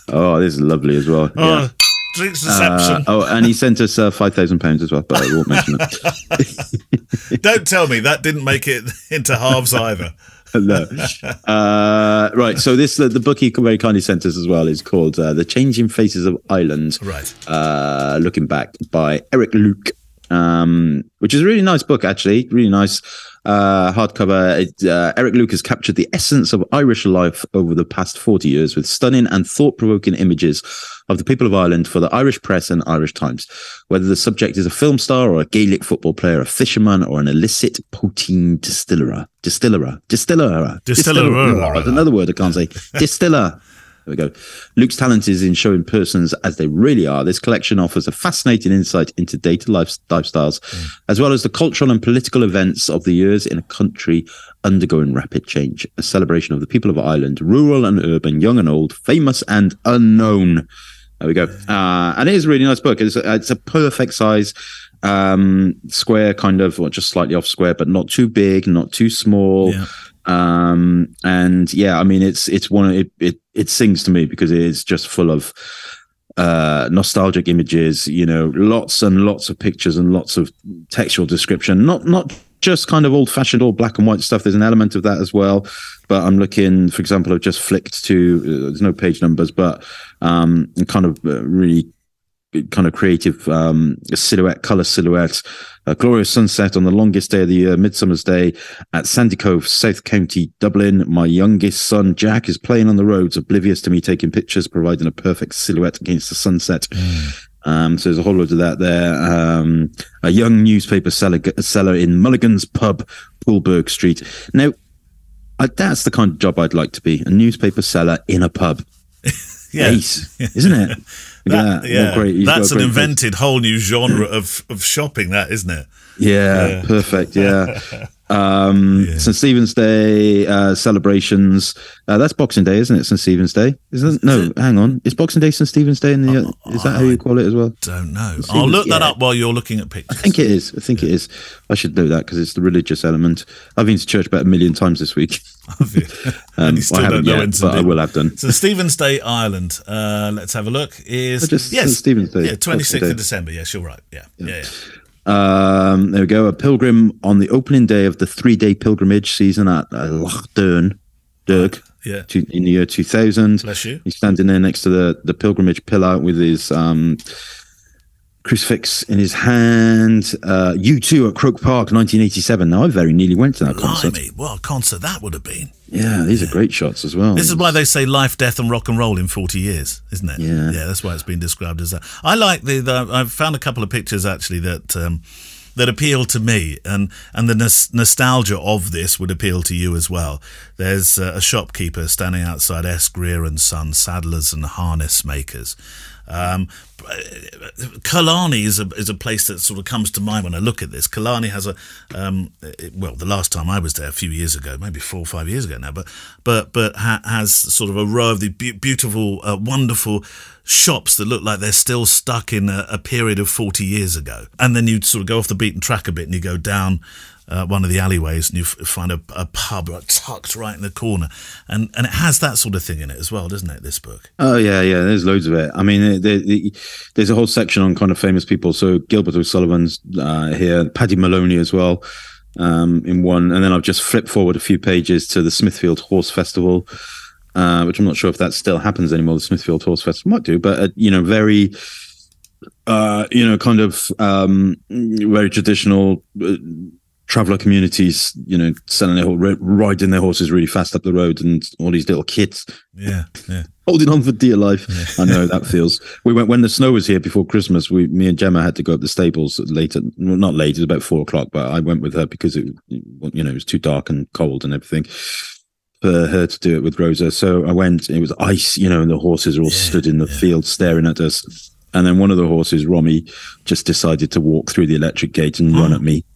oh, this is lovely as well. Oh, yeah. drinks reception. Uh, oh, and he sent us uh, five thousand pounds as well, but I won't mention it. don't tell me that didn't make it into halves either. no. Uh, right. So this the, the book he very kindly sent us as well is called uh, "The Changing Faces of Ireland." Right. Uh, looking back by Eric Luke um, which is a really nice book, actually. Really nice uh, hardcover. Uh, Eric Lucas captured the essence of Irish life over the past 40 years with stunning and thought provoking images of the people of Ireland for the Irish press and Irish Times. Whether the subject is a film star or a Gaelic football player, a fisherman, or an illicit poteen distiller. Distiller. Distiller. Distiller. That's another word I can't say. Distiller. There we go. Luke's talent is in showing persons as they really are. This collection offers a fascinating insight into data life, lifestyles, mm. as well as the cultural and political events of the years in a country undergoing rapid change. A celebration of the people of Ireland, rural and urban, young and old, famous and unknown. There we go. Uh, and it is a really nice book. It's a, it's a perfect size um, square, kind of, or just slightly off square, but not too big, not too small. Yeah um and yeah i mean it's it's one it it, it sings to me because it is just full of uh nostalgic images you know lots and lots of pictures and lots of textual description. Not not just kind of old fashioned old black and white stuff. There's an element of that as well. But i'm looking for example i've just flicked to uh, there's no page numbers but um kind of uh, really kind of creative um, silhouette, color silhouette. A glorious sunset on the longest day of the year, Midsummer's Day, at Sandycove, South County, Dublin. My youngest son, Jack, is playing on the roads, oblivious to me taking pictures, providing a perfect silhouette against the sunset. Um, so there's a whole load of that there. Um, a young newspaper seller, seller in Mulligan's Pub, Poolbeg Street. Now, I, that's the kind of job I'd like to be a newspaper seller in a pub. yeah. Ace, isn't it? That, yeah, great, that's an invented whole new genre of, of shopping. That isn't it? Yeah, yeah. perfect. Yeah. Um, yeah. St. Stephen's Day uh, celebrations. Uh, that's Boxing Day, isn't it? St. Stephen's Day, isn't it? No, hang on. Is Boxing Day St. Stephen's Day? In the, uh, is that how you call it as well? Don't know. I'll look that yeah. up while you're looking at pictures. I think it is. I think it is. I should know that because it's the religious element. I've been to church about a million times this week. um, I haven't yet, but I will have done. So Stephen's Day Ireland. Uh, let's have a look. Is just yes, Stephen's Day. Yeah, twenty sixth of December. Yes, you're right. Yeah, yeah. yeah. yeah. Um, there we go. A pilgrim on the opening day of the three day pilgrimage season at uh, Lough Derg, Derg yeah. in the year 2000. Bless you. He's standing there next to the, the pilgrimage pillar with his um, crucifix in his hand. Uh, U2 at Croke Park, 1987. Now, I very nearly went to that Blimey, concert. What a concert that would have been. Yeah, these yeah. are great shots as well. This is why they say life, death, and rock and roll in 40 years, isn't it? Yeah. Yeah, that's why it's been described as that. I like the, the I've found a couple of pictures actually that. Um, that appeal to me, and and the nos- nostalgia of this would appeal to you as well. There's uh, a shopkeeper standing outside S. Greer and Son Saddlers and Harness Makers, um, Killarney is a, is a place that sort of comes to mind when I look at this. Killarney has a um, it, well, the last time I was there a few years ago, maybe four or five years ago now, but but but ha- has sort of a row of the be- beautiful, uh, wonderful shops that look like they're still stuck in a, a period of forty years ago. And then you sort of go off the beaten track a bit, and you go down uh, one of the alleyways and you find a, a pub tucked right in the corner. And and it has that sort of thing in it as well, doesn't it, this book? Oh, yeah, yeah. There's loads of it. I mean, there, there's a whole section on kind of famous people. So Gilbert O'Sullivan's uh, here, Paddy Moloney as well. Um, in one, and then I've just flipped forward a few pages to the Smithfield Horse Festival, uh, which I'm not sure if that still happens anymore. The Smithfield Horse Festival might do, but uh, you know, very, uh, you know, kind of um, very traditional traveller communities, you know, selling their riding their horses really fast up the road, and all these little kids, yeah, yeah, holding on for dear life. Yeah. I know that feels. We went when the snow was here before Christmas. We, me and Gemma had to go up the stables later, well, not late. It was about four o'clock, but I went with her because it, you know, it was too dark and cold and everything for her to do it with Rosa. So I went. It was ice, you know, and the horses are all yeah, stood in the yeah. field staring at us. And then one of the horses, Romy, just decided to walk through the electric gate and run oh. at me.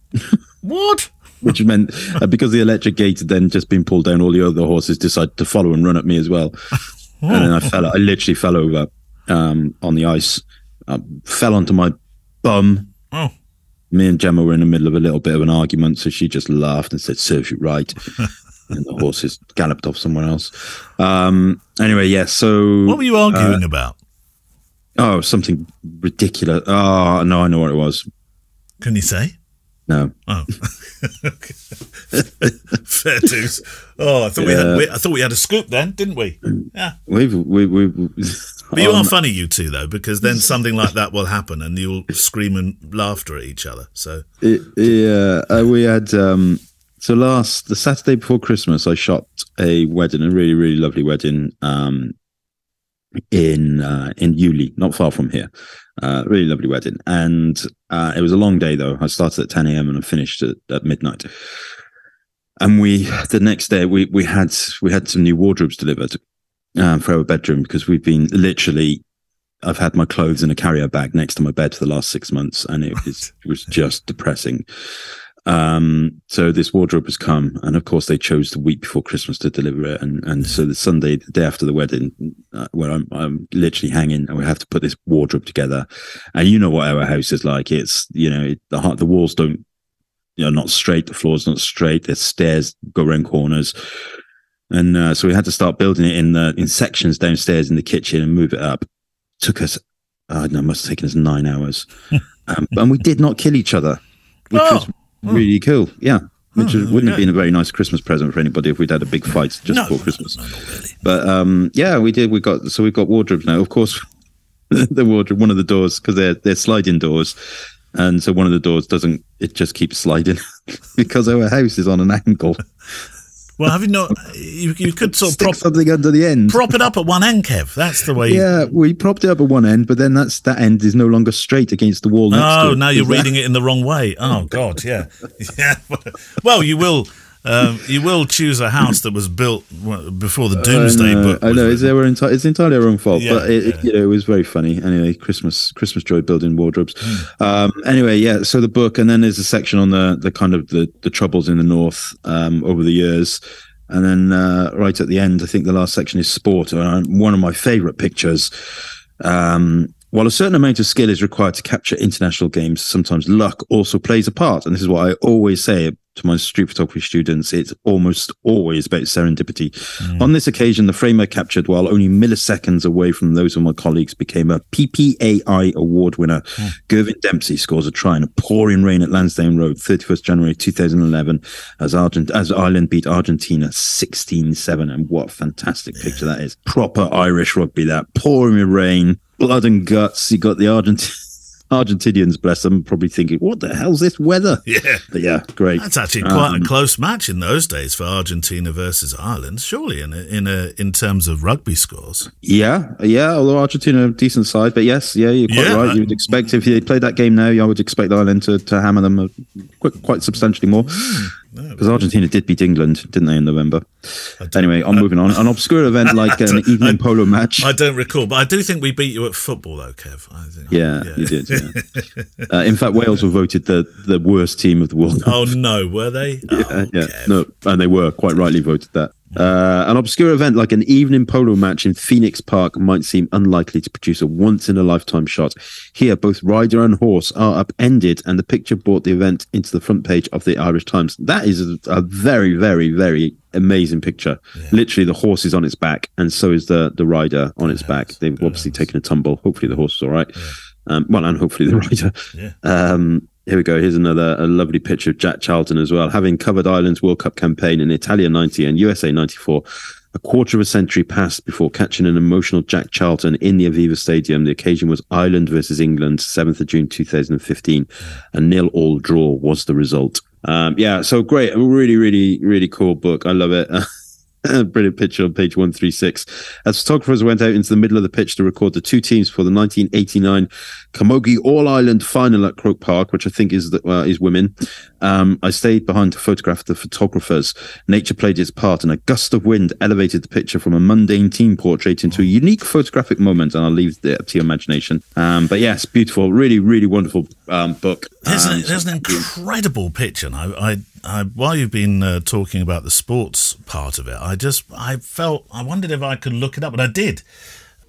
What? Which meant uh, because the electric gate had then just been pulled down, all the other horses decided to follow and run at me as well. and then I fell. I literally fell over um, on the ice, uh, fell onto my bum. Oh. Me and Gemma were in the middle of a little bit of an argument, so she just laughed and said, "Serves you right." and the horses galloped off somewhere else. Um, anyway, yeah. So what were you arguing uh, about? Oh, something ridiculous. Oh no, I know what it was. Can you say? No. Oh. Fair dues. Oh, I thought yeah. we had. We, I thought we had a scoop then, didn't we? Yeah. We've we we But you are Um, funny, you two, though, because then something like that will happen, and you'll scream and laughter at each other. So It, yeah, uh, we had um, so last the Saturday before Christmas, I shot a wedding, a really really lovely wedding um, in uh, in Yulee, not far from here. Uh, really lovely wedding, and uh, it was a long day though. I started at ten a.m. and I finished at, at midnight. And we the next day we we had we had some new wardrobes delivered um, for our bedroom because we've been literally I've had my clothes in a carrier bag next to my bed for the last six months, and it it was just depressing. Um, so this wardrobe has come, and of course they chose the week before Christmas to deliver it, and and so the Sunday, the day after the wedding, uh, where I'm I'm literally hanging, and we have to put this wardrobe together, and you know what our house is like. It's you know it, the the walls don't you know not straight, the floor's not straight, the stairs go around corners. And uh, so we had to start building it in the in sections downstairs in the kitchen and move it up took us, I don't know, it must have taken us nine hours. um, and we did not kill each other, which Oh. was really cool. Yeah. Which Oh, was- there we wouldn't have been a very nice Christmas present for anybody if we'd had a big fight just no, before Christmas. no, not really. But um, yeah, we did. We got so we've got wardrobes now. Of course, the wardrobe, one of the doors, because they're they're sliding doors, and so one of the doors doesn't. It just keeps sliding because our house is on an angle. Well, have you not? You, you could sort of prop, something under the end. prop it up at one end, Kev. That's the way. Yeah, we propped it up at one end, but then that's that end is no longer straight against the wall Oh, now you're Is that- reading it in the wrong way. Oh God, yeah, yeah. Well, you will, um, you will choose a house that was built before the Domesday I know, Book. I know it's, enti- it's entirely our own fault, Yeah, but it, yeah. it, you know, it was very funny. Anyway, Christmas, Christmas joy building wardrobes. Hmm. Um, anyway, yeah. So the book, and then there's a section on the the kind of the the troubles in the north um, over the years, and then uh, right at the end, I think the last section is sport. Uh, one of my favourite pictures. Um, while a certain amount of skill is required to capture international games, sometimes luck also plays a part. And this is what I always say to my street photography students. It's almost always about serendipity. Mm. On this occasion, the frame I captured while only milliseconds away from those of my colleagues became a PPAI award winner. Hmm. Girvan Dempsey scores a try in a pouring rain at Lansdowne Road, 31st January 2011, as Argent as Ireland beat Argentina 16-7. And what a fantastic picture that is. Proper Irish rugby that. Pouring rain, blood and guts. You got the Argent Argentinians, bless them, probably thinking, what the hell's this weather? Yeah. But yeah, great. That's actually quite Um, a close match in those days for Argentina versus Ireland. Surely, in a, in a in terms of rugby scores. Yeah, yeah. Although Argentina a decent side, but yes, yeah, you're quite Yeah. right. You would expect if they played that game now, I would expect Ireland to, to hammer them quite, quite substantially more. Because Argentina did beat England, didn't they, in November? Anyway, I'm moving on. An obscure event like an evening polo match. I don't recall, but I do think we beat you at football, though, Kev. I think. yeah, you did. Yeah. uh, in fact, Wales were voted the, the worst team of the World Cup. Oh no, were they? yeah, Oh, yeah. Kev. No, and they were quite rightly voted that. Uh, an obscure event like an evening polo match in Phoenix Park might seem unlikely to produce a once in a lifetime shot. Here, both rider and horse are upended, and the picture brought the event into the front page of the Irish Times. That is a, a very, very, very amazing picture. Literally, the horse is on its back, and so is the the rider on its back. They've obviously taken a tumble. Hopefully, the horse is all right. Um, well, and hopefully the rider. Yeah. Um, here we go. Here's another a lovely picture of Jack Charlton as well, having covered Ireland's World Cup campaign in Italia 90 and USA 94. A quarter of a century passed before catching an emotional Jack Charlton in the Aviva Stadium. The occasion was Ireland versus England, 7th of June 2015. A nil all draw was the result. Um, yeah, so great. A really, really, really cool book. I love it. Brilliant picture on page 136. As photographers went out into the middle of the pitch to record the two teams for the 1989 Camogie All Ireland final at Croke Park, which I think is the, uh, is women, um, I stayed behind to photograph the photographers. Nature played its part, and a gust of wind elevated the picture from a mundane team portrait into a unique photographic moment. And I'll leave it up to your imagination. Um, but yes, beautiful, really, really wonderful um, book. There's, Um, an, there's an incredible picture, and I, I, I while you've been uh, talking about the sports part of it, I just I felt I wondered if I could look it up, and I did.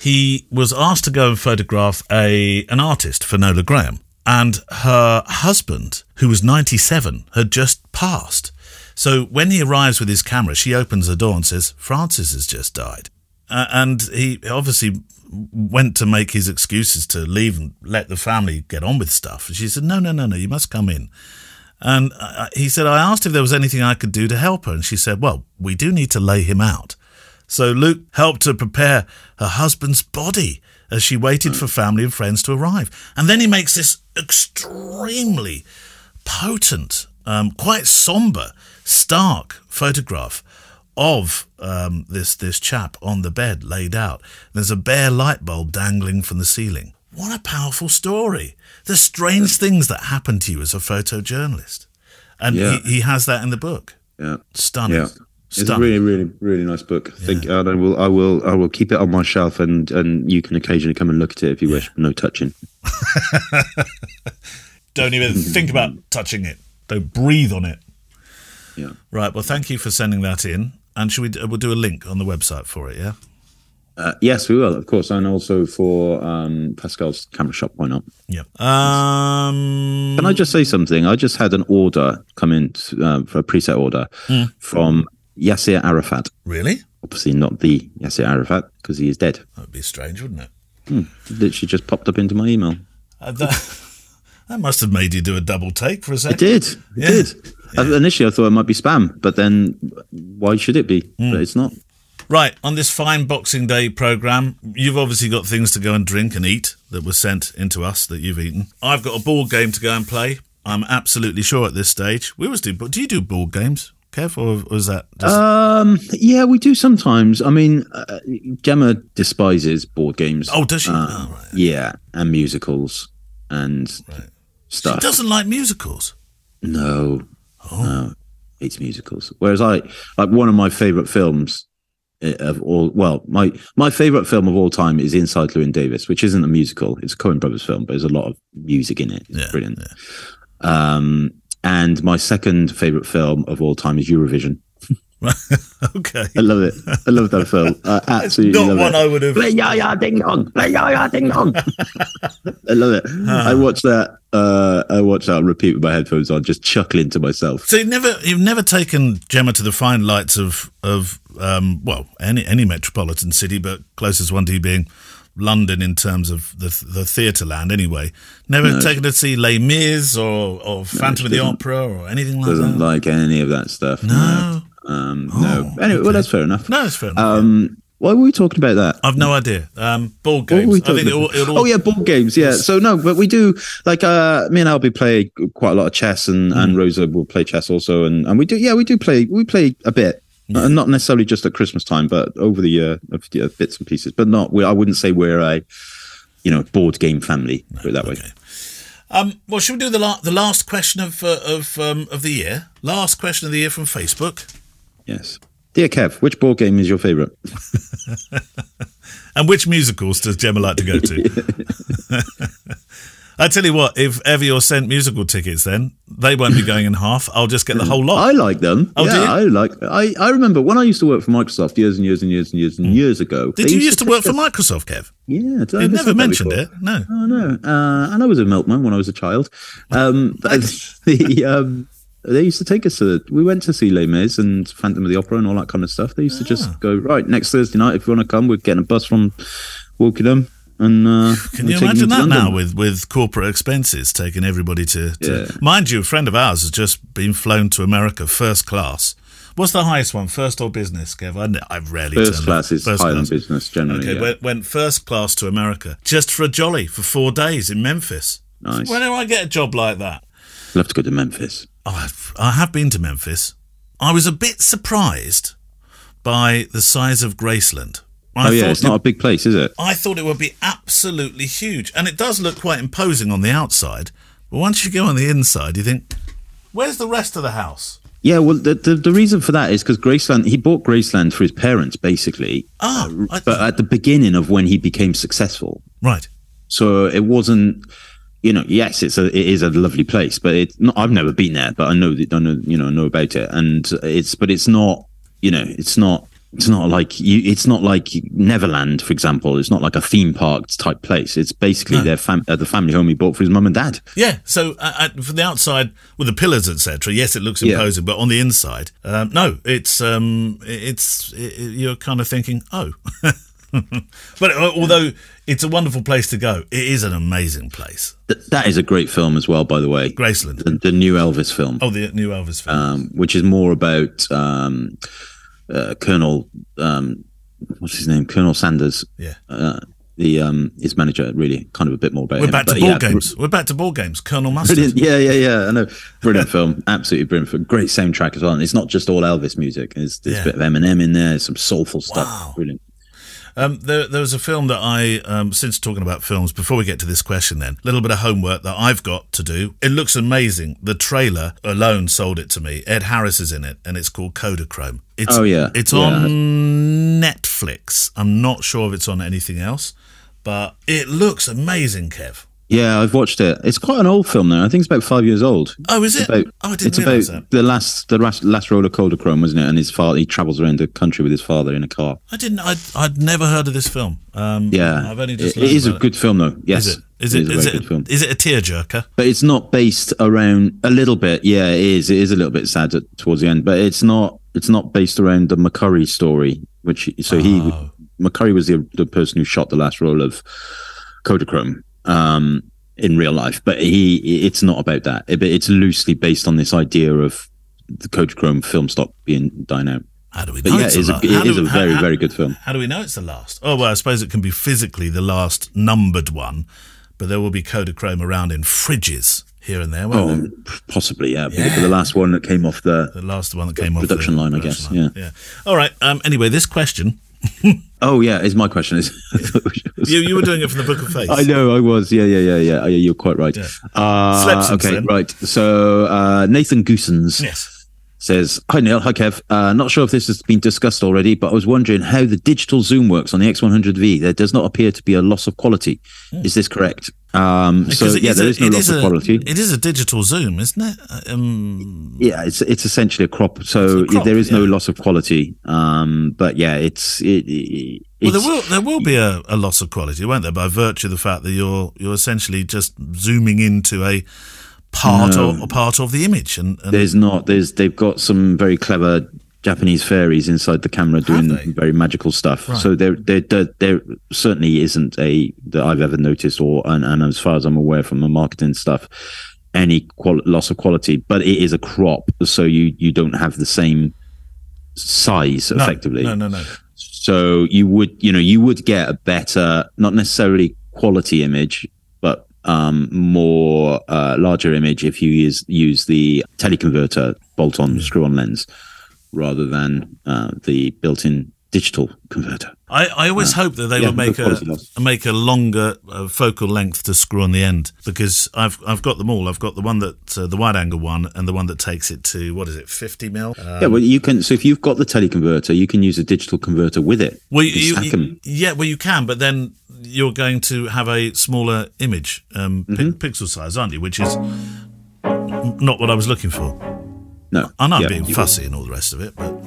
He was asked to go and photograph a an artist, Finola Graham, and her husband, who was 97, had just passed. So when he arrives with his camera, she opens the door and says, "Francis has just died." Uh, and he obviously went to make his excuses to leave and let the family get on with stuff. And she said, "No, no, no, no, you must come in." And uh, he said, "I asked if there was anything I could do to help her," and she said, "Well, we do need to lay him out." So Luke helped her prepare her husband's body, as she waited for family and friends to arrive. And then he makes this extremely potent, um, quite somber, stark photograph of um, this this chap on the bed laid out. There's a bare light bulb dangling from the ceiling. What a powerful story! The strange things that happen to you as a photojournalist, and Yeah. he, he has that in the book. Yeah. Stunning. Yeah. It's a really, really, really nice book. I think and I will, I will, I will keep it on my shelf, and and you can occasionally come and look at it if you wish. No touching. Don't even think about touching it. Don't breathe on it. Yeah. Right. Well, thank you for sending that in. And should we? We'll do a link on the website for it. Yeah. Uh, yes, we will, of course, and also for um, Pascal's camera shop. Why not? Yeah. Um. Can I just say something? I just had an order come in uh, for a preset order from Yasser Arafat. Really? Obviously, not the Yasser Arafat because he is dead. That would be strange, wouldn't it? Literally just popped up into my email. Uh, that, that must have made you do a double take for a It second. did. It Yeah. did. Uh, Initially, I thought it might be spam, but then why should it be? But it's not. Right. On this fine Boxing Day program, you've obviously got things to go and drink and eat that were sent into us that you've eaten. I've got a board game to go and play. I'm absolutely sure at this stage. We always do. But do you do board games, Careful, or was that just Um, yeah, we do sometimes. I mean, uh, Gemma despises board games. Oh, does she? Uh, Oh, right. Yeah, and musicals and She stuff. She doesn't like musicals. No, Oh. no, hates musicals. Whereas I like one of my favorite films uh, of all. Well, my my favorite film of all time is Inside Llewyn Davis, which isn't a musical. It's a Coen Brothers film, but there's a lot of music in it. It's Yeah, brilliant. Um, and my second favorite film of all time is Eurovision. okay. I love it. I love that film. I absolutely Not love one it. I would have. Play Ja Ja Ding Dong. Play Ja Ja Ding Dong. I love it. Ah. I watch that. Uh, I watch that on repeat with my headphones on, just chuckling to myself. So you've never you've never taken Gemma to the fine lights of of um, well any any metropolitan city, but closest one to you being London in terms of the the theatre land. Anyway, never taken her to see Les Mis or or Phantom of the. Opera or anything like that. Doesn't like any of that stuff. No, Um, Oh, no. Anyway, well, that's fair enough. no, it's fair enough. Um, why were we talking about that? I've no idea. Um, board games. I think it all, it all, oh yeah, board games. Yeah. So no, but we do like uh, me and Albie play quite a lot of chess, and, and Hmm. Rosa will play chess also, and, and we do yeah we do play we play a bit, uh, not necessarily just at Christmas time, but over the year of yeah, bits and pieces, but not. We, I wouldn't say we're a you know board game family. Put it that way. Um, well, should we do the la- the last question of uh, of um, of the year? Last question of the year from Facebook. Yes. Dear Kev, which board game is your favourite? And which musicals does Gemma like to go to? I tell you what, if ever you're sent musical tickets, then they won't be going in half. I'll just get the whole lot. I like them. Oh, yeah? I like. I, I remember when I used to work for Microsoft years and years and years and years and years ago. Hmm. Did you used to take work for Microsoft, Kev? Yeah, did I You never mentioned it. No. Oh no, uh, and I was a milkman when I was a child. Um, the um, they used to take us to. We went to see Les Mis and Phantom of the Opera and all that kind of stuff. They used to Ah. just go right next Thursday night. If you want to come, we're getting a bus from Wokingham. And uh, Can you imagine that London. now with, with corporate expenses taking everybody to, to Yeah. mind you, a friend of ours has just been flown to America first class. What's the highest one, first or business, Kev? I, I've rarely First class is First higher than business generally. Okay, yeah. went, went first class to America just for a jolly for four days in Memphis. Nice. When do I get a job like that? Love to go to Memphis. I've, I have been to Memphis. I was a bit surprised by the size of Graceland. I oh yeah, it's not a big place, is it? I thought it would be absolutely huge, and it does look quite imposing on the outside. But once you go on the inside, you think, "Where's the rest of the house?" Yeah, well, the, the, the reason for that is because Graceland, he bought Graceland for his parents, basically. Ah, I- but at the beginning of when he became successful. Right. So it wasn't, you know, yes, it's a, it is a lovely place, but it's not, I've never been there, but I know that, I know, you know, know about it. And it's, but it's not, you know, it's not, it's not like you, it's not like Neverland, for example. It's not like a theme park type place. It's basically their fam, uh, the family home he bought for his mum and dad. Yeah. So uh, uh, from the outside, with the pillars, etc. Yes, it looks Yeah. imposing, but on the inside, um, no. It's um, it's it, it- you're kind of thinking, "Oh." but uh, although it's a wonderful place to go, it is an amazing place. Th- that is a great film as well, by the way. Graceland. The, the new Elvis film. Oh, the new Elvis film. um, which is more about um, uh, Colonel, um, what's his name, Colonel Sanders, yeah. uh, the um his manager really kind of a bit more about We're him. back to ball yeah, games. We're back to ball games. Colonel Mustard. Brilliant. Yeah, yeah, yeah. I know. Brilliant film. Absolutely brilliant film. Great soundtrack as well. And it's not just all Elvis music. There's, there's Yeah. a bit of Eminem in there, some soulful stuff. Wow. Brilliant. Um, there, there was a film that I, um, since talking about films, before we get to this question, then a little bit of homework that I've got to do. It looks amazing. The trailer alone sold it to me. Ed Harris is in it, and it's called Kodachrome. It's, Oh, yeah. it's Yeah. on Netflix. I'm not sure if it's on anything else, but it looks amazing, Kev. Yeah, I've watched it. It's quite an old film now. I think it's about five years old. Oh, is it? about, oh, I didn't it's about that. the last the last, last roller Kodachrome, wasn't it? And his father, he travels around the country with his father in a car. I didn't. I'd, I'd never heard of this film. Um, Yeah, I've only just. it, it learned a about it. good film, though. Yes, Is it? Is it it? is a Is it? good film. Is it a tearjerker? But it's not based around a little bit. Yeah, it is. It is a little bit sad at, towards the end, but it's not. It's not based around the McCurry story, which so he Oh. McCurry was the the person who shot the last roll of Kodachrome um, in real life, but he it's not about that. It, it's loosely based on this idea of the Kodachrome film stock being dying out. How do we But know yeah, it's it is a, it is do- a very how- very good film. How do we know it's the last? Oh well, I suppose it can be physically the last numbered one, but there will be Kodachrome around in fridges here and there. Won't there? Oh, possibly yeah. But the last one that came off the The last one that came off production the line, I guess, line. yeah. All right. Um, anyway, this question oh yeah, is my question is. you you were doing it from the Book of Faith. I know I was. Yeah, yeah, yeah, yeah. yeah you're quite right. Yeah. Uh, okay, then. right. So uh, Nathan Goosens Yes. Says, "Hi Neil, hi Kev. Uh, not sure if this has been discussed already, but I was wondering how the digital zoom works on the X100V. There does not appear to be a loss of quality. Is this correct? Um, so Hmm. Yeah, there a- is no loss is of a- quality. It is a digital zoom, isn't it? Um, yeah, it's it's essentially a crop. So a crop, there is no loss of quality. Um, but yeah, it's it. it well, there will there will be a, a loss of quality, won't there? By virtue of the fact that you're you're essentially just zooming into a part No. of part of the image, and, and There's not. There's they've got some very clever Japanese fairies inside the camera doing they? very magical stuff. Right. So there, there, there, there certainly isn't a that I've ever noticed, or and, and as far as I'm aware from the marketing stuff, any qual- loss of quality. But it is a crop, so you you don't have the same size no, effectively. No, no, no. So you would, you know, you would get a better, not necessarily quality image, um, more uh, larger image if you use use the teleconverter bolt-on screw-on lens rather than uh, the built-in digital converter. I, I always hope that they yeah, will make a loss. make a longer uh, focal length to screw on the end because I've I've got them all. I've got the one that uh, the wide angle one and the one that takes it to what is it, fifty mil? Uh, yeah, well, you can. So if you've got the teleconverter, you can use a digital converter with it. well, You can you, stack you- 'em. yeah, well, you can, but then you're going to have a smaller image, um, Mm-hmm. pixel size, aren't you? Which is not what I was looking for. No, I know I'm yeah, being you- fussy and all the rest of it, but.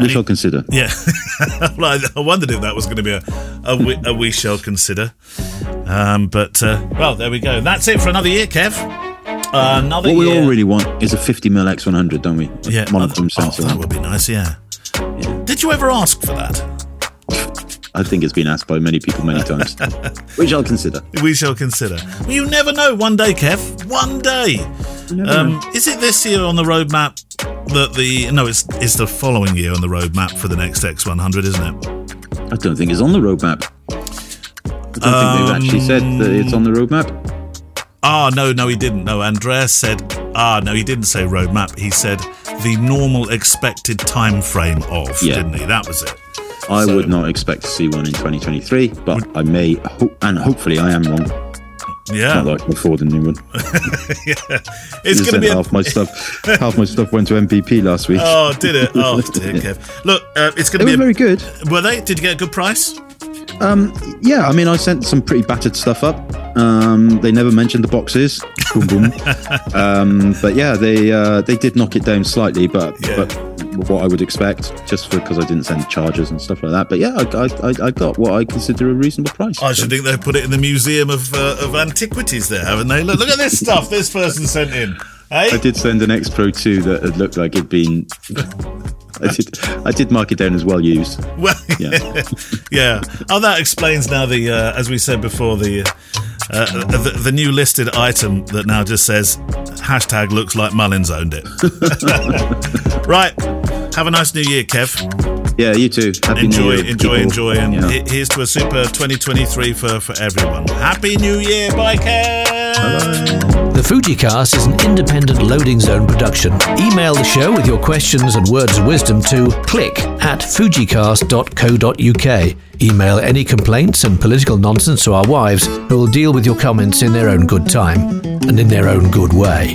We shall consider. Yeah, well, I, I wondered if that was going to be a, a, we, a we shall consider. Um, but uh, well, there we go. That's it for another year, Kev. Uh, another What we year. all really want is a 50 mm X100, don't we? A yeah, monochrome oh, sensor. that would be nice. Yeah. Did you ever ask for that? I think it's been asked by many people many times. we shall consider. We shall consider. Well, you never know. One day, Kev. One day. Um, is it this year on the roadmap that the no? It's it's the following year on the roadmap for the next X100, isn't it? I don't think it's on the roadmap. I don't think they've actually said that it's on the roadmap. Ah, no, no, he didn't. No, Andreas said. Ah, no, he didn't say roadmap. He said the normal expected time frame of. Yeah. Didn't he? That was it. I So- would not expect to see one in 2023, but I may, ho- and hopefully I am wrong. Yeah, Not that I can afford a new one. it's going to be. A, half my stuff. half my stuff went to MPB last week. oh, did it? Oh, dear, Kev. Look, uh, it's going to be. very good. were they? Did you get a good price? Um, yeah, I mean, I sent some pretty battered stuff up. Um, they never mentioned the boxes. Boom, boom. um, but yeah, they uh, they did knock it down slightly, but Yeah. but what I would expect, just because I didn't send chargers and stuff like that. But yeah, I, I, I- I got what I consider a reasonable price. I should think they've put it in the Museum of uh, of Antiquities there, haven't they? Look, look at this stuff this person sent in. Hey? I did send an X Pro 2 that had looked like it'd been. I did. I did mark it down as well used. Well, Yeah. yeah. Oh, that explains now the, uh, as we said before, the, uh, the the new listed item that now just says hashtag looks like Mullins owned it. right. Have a nice new year, Kev. Yeah, you too. Happy enjoy, New Year, enjoy, people. enjoy, and Yeah. here's to a super 2023 for for everyone. Happy New Year, bikers! The Fujicast is an independent loading zone production. Email the show with your questions and words of wisdom to click at fujicast.co.uk. Email any complaints and political nonsense to our wives, who will deal with your comments in their own good time and in their own good way.